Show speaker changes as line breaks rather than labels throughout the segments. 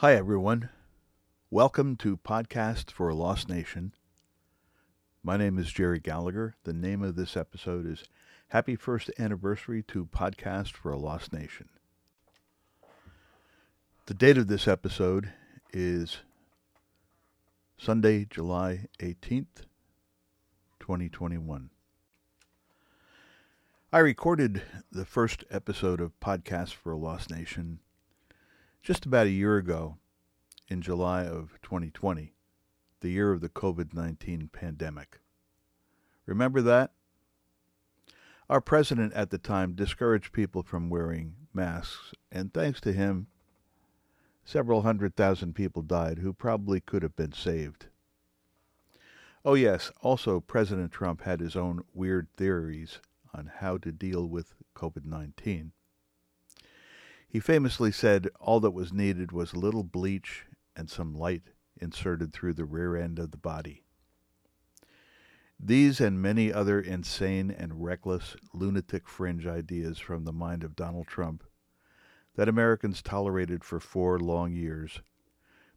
Hi, everyone. Welcome to Podcast for a Lost Nation. My name is Jerry Gallagher. The name of this episode is Happy First Anniversary to Podcast for a Lost Nation. The date of this episode is Sunday, July 18th, 2021. I recorded the first episode of Podcast for a Lost Nation just about a year ago in July of 2020, the year of the COVID 19 pandemic. Remember that? Our president at the time discouraged people from wearing masks, and thanks to him, several hundred thousand people died who probably could have been saved. Oh, yes, also, President Trump had his own weird theories on how to deal with COVID 19. He famously said all that was needed was a little bleach and some light inserted through the rear end of the body. These and many other insane and reckless lunatic fringe ideas from the mind of Donald Trump that Americans tolerated for four long years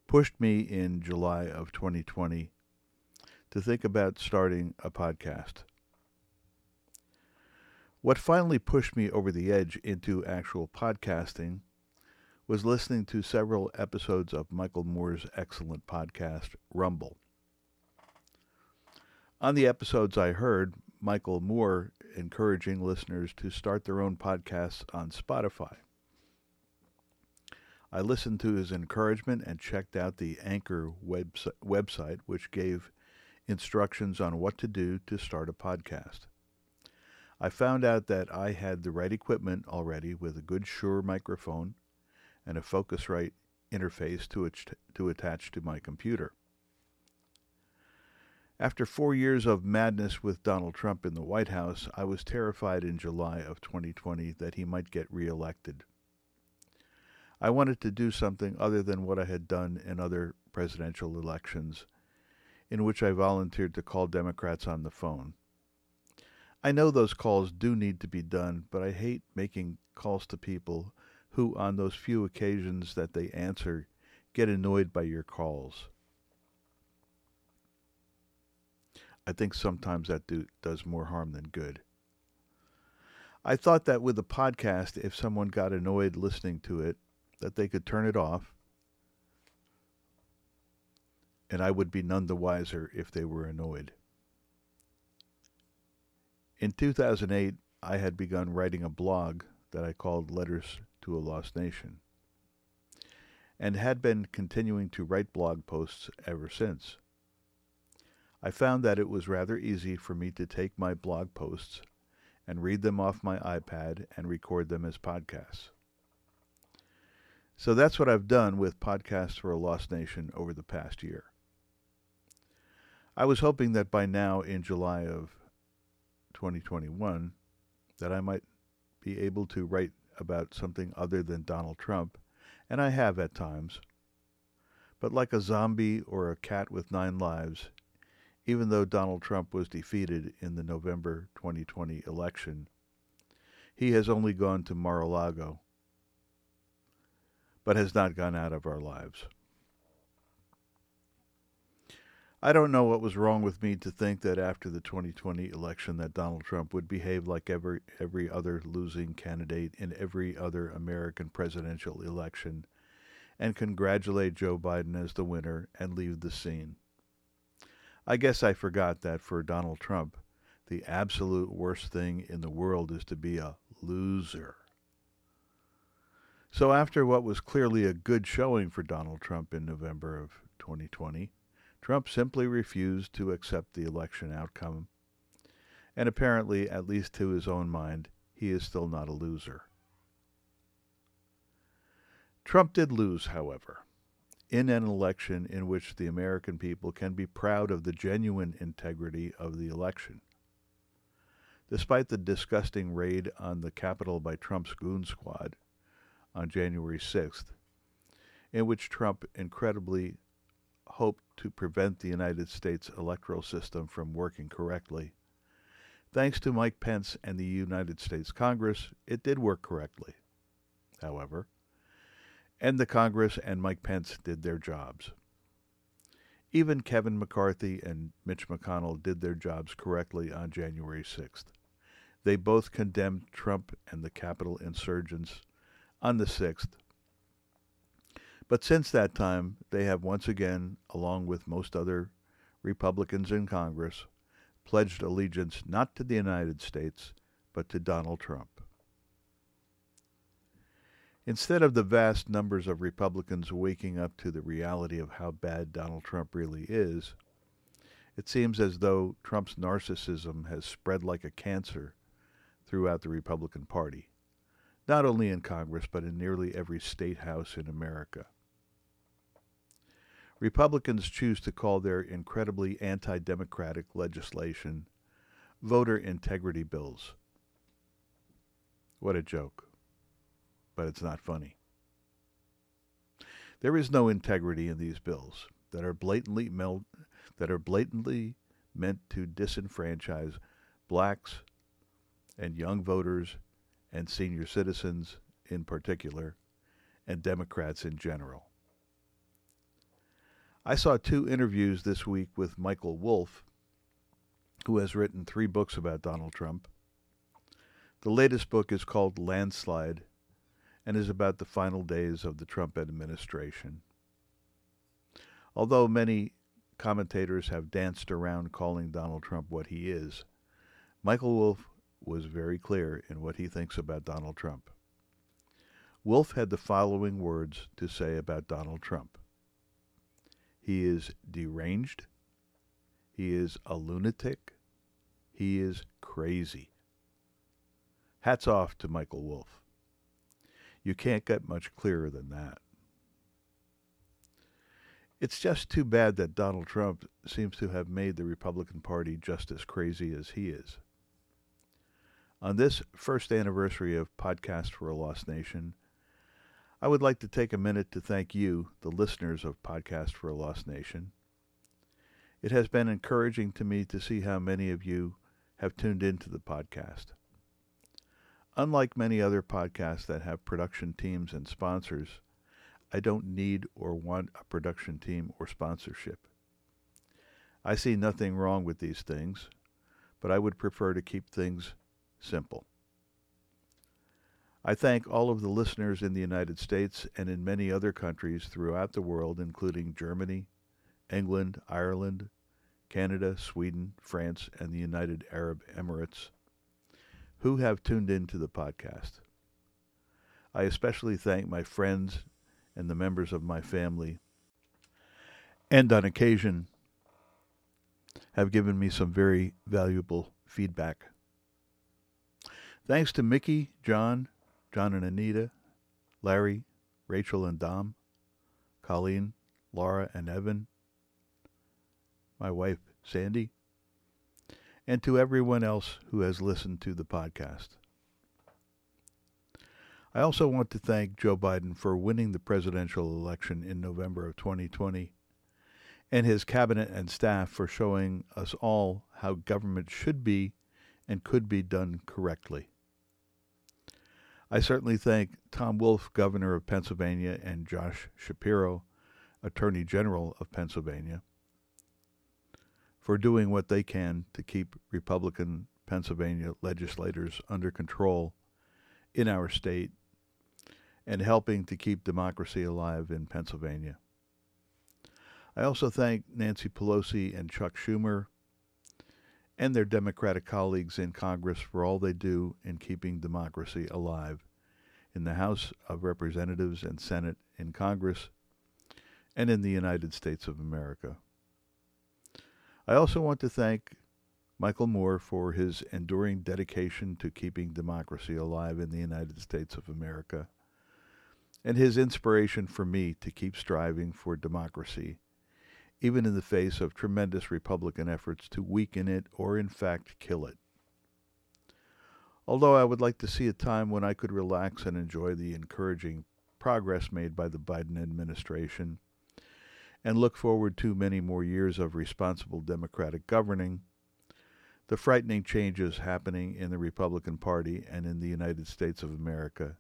pushed me in July of 2020 to think about starting a podcast. What finally pushed me over the edge into actual podcasting was listening to several episodes of Michael Moore's excellent podcast, Rumble. On the episodes I heard, Michael Moore encouraging listeners to start their own podcasts on Spotify. I listened to his encouragement and checked out the Anchor website, which gave instructions on what to do to start a podcast. I found out that I had the right equipment already with a good Shure microphone and a Focusrite interface to, to attach to my computer. After four years of madness with Donald Trump in the White House, I was terrified in July of 2020 that he might get reelected. I wanted to do something other than what I had done in other presidential elections, in which I volunteered to call Democrats on the phone. I know those calls do need to be done, but I hate making calls to people who, on those few occasions that they answer, get annoyed by your calls. I think sometimes that do, does more harm than good. I thought that with a podcast, if someone got annoyed listening to it, that they could turn it off, and I would be none the wiser if they were annoyed. In 2008, I had begun writing a blog that I called Letters to a Lost Nation, and had been continuing to write blog posts ever since. I found that it was rather easy for me to take my blog posts and read them off my iPad and record them as podcasts. So that's what I've done with Podcasts for a Lost Nation over the past year. I was hoping that by now, in July of 2021 that I might be able to write about something other than Donald Trump, and I have at times. But like a zombie or a cat with nine lives, even though Donald Trump was defeated in the November 2020 election, he has only gone to Mar a Lago, but has not gone out of our lives. I don't know what was wrong with me to think that after the 2020 election that Donald Trump would behave like every every other losing candidate in every other American presidential election and congratulate Joe Biden as the winner and leave the scene. I guess I forgot that for Donald Trump, the absolute worst thing in the world is to be a loser. So after what was clearly a good showing for Donald Trump in November of 2020, Trump simply refused to accept the election outcome, and apparently, at least to his own mind, he is still not a loser. Trump did lose, however, in an election in which the American people can be proud of the genuine integrity of the election. Despite the disgusting raid on the Capitol by Trump's goon squad on January 6th, in which Trump incredibly hoped to prevent the United States electoral system from working correctly. Thanks to Mike Pence and the United States Congress, it did work correctly. However, And the Congress and Mike Pence did their jobs. Even Kevin McCarthy and Mitch McConnell did their jobs correctly on January 6th. They both condemned Trump and the Capitol insurgents on the 6th. But since that time, they have once again, along with most other Republicans in Congress, pledged allegiance not to the United States, but to Donald Trump. Instead of the vast numbers of Republicans waking up to the reality of how bad Donald Trump really is, it seems as though Trump's narcissism has spread like a cancer throughout the Republican Party, not only in Congress, but in nearly every state house in America. Republicans choose to call their incredibly anti democratic legislation voter integrity bills. What a joke. But it's not funny. There is no integrity in these bills that are blatantly mel- that are blatantly meant to disenfranchise blacks and young voters and senior citizens in particular and Democrats in general. I saw two interviews this week with Michael Wolff, who has written three books about Donald Trump. The latest book is called Landslide and is about the final days of the Trump administration. Although many commentators have danced around calling Donald Trump what he is, Michael Wolff was very clear in what he thinks about Donald Trump. Wolff had the following words to say about Donald Trump. He is deranged. He is a lunatic. He is crazy. Hats off to Michael Wolff. You can't get much clearer than that. It's just too bad that Donald Trump seems to have made the Republican Party just as crazy as he is. On this first anniversary of Podcast for a Lost Nation, I would like to take a minute to thank you, the listeners of Podcast for a Lost Nation. It has been encouraging to me to see how many of you have tuned into the podcast. Unlike many other podcasts that have production teams and sponsors, I don't need or want a production team or sponsorship. I see nothing wrong with these things, but I would prefer to keep things simple. I thank all of the listeners in the United States and in many other countries throughout the world, including Germany, England, Ireland, Canada, Sweden, France, and the United Arab Emirates, who have tuned in to the podcast. I especially thank my friends and the members of my family, and on occasion have given me some very valuable feedback. Thanks to Mickey, John, John and Anita, Larry, Rachel and Dom, Colleen, Laura and Evan, my wife Sandy, and to everyone else who has listened to the podcast. I also want to thank Joe Biden for winning the presidential election in November of 2020 and his cabinet and staff for showing us all how government should be and could be done correctly. I certainly thank Tom Wolf, Governor of Pennsylvania, and Josh Shapiro, Attorney General of Pennsylvania, for doing what they can to keep Republican Pennsylvania legislators under control in our state and helping to keep democracy alive in Pennsylvania. I also thank Nancy Pelosi and Chuck Schumer and their Democratic colleagues in Congress for all they do in keeping democracy alive in the House of Representatives and Senate in Congress and in the United States of America. I also want to thank Michael Moore for his enduring dedication to keeping democracy alive in the United States of America and his inspiration for me to keep striving for democracy even in the face of tremendous Republican efforts to weaken it or, in fact, kill it. Although I would like to see a time when I could relax and enjoy the encouraging progress made by the Biden administration and look forward to many more years of responsible Democratic governing, the frightening changes happening in the Republican Party and in the United States of America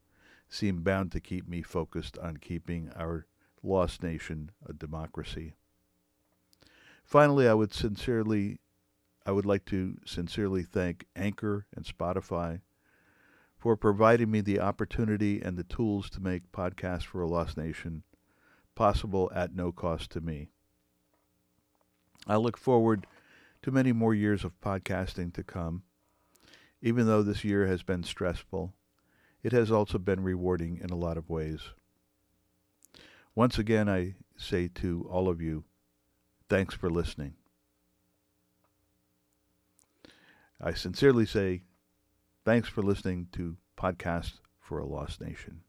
seem bound to keep me focused on keeping our lost nation a democracy. Finally, I would sincerely I would like to sincerely thank Anchor and Spotify for providing me the opportunity and the tools to make Podcast for a Lost Nation possible at no cost to me. I look forward to many more years of podcasting to come. Even though this year has been stressful, it has also been rewarding in a lot of ways. Once again, I say to all of you, thanks for listening. I sincerely say thanks for listening to Podcast for a Lost Nation.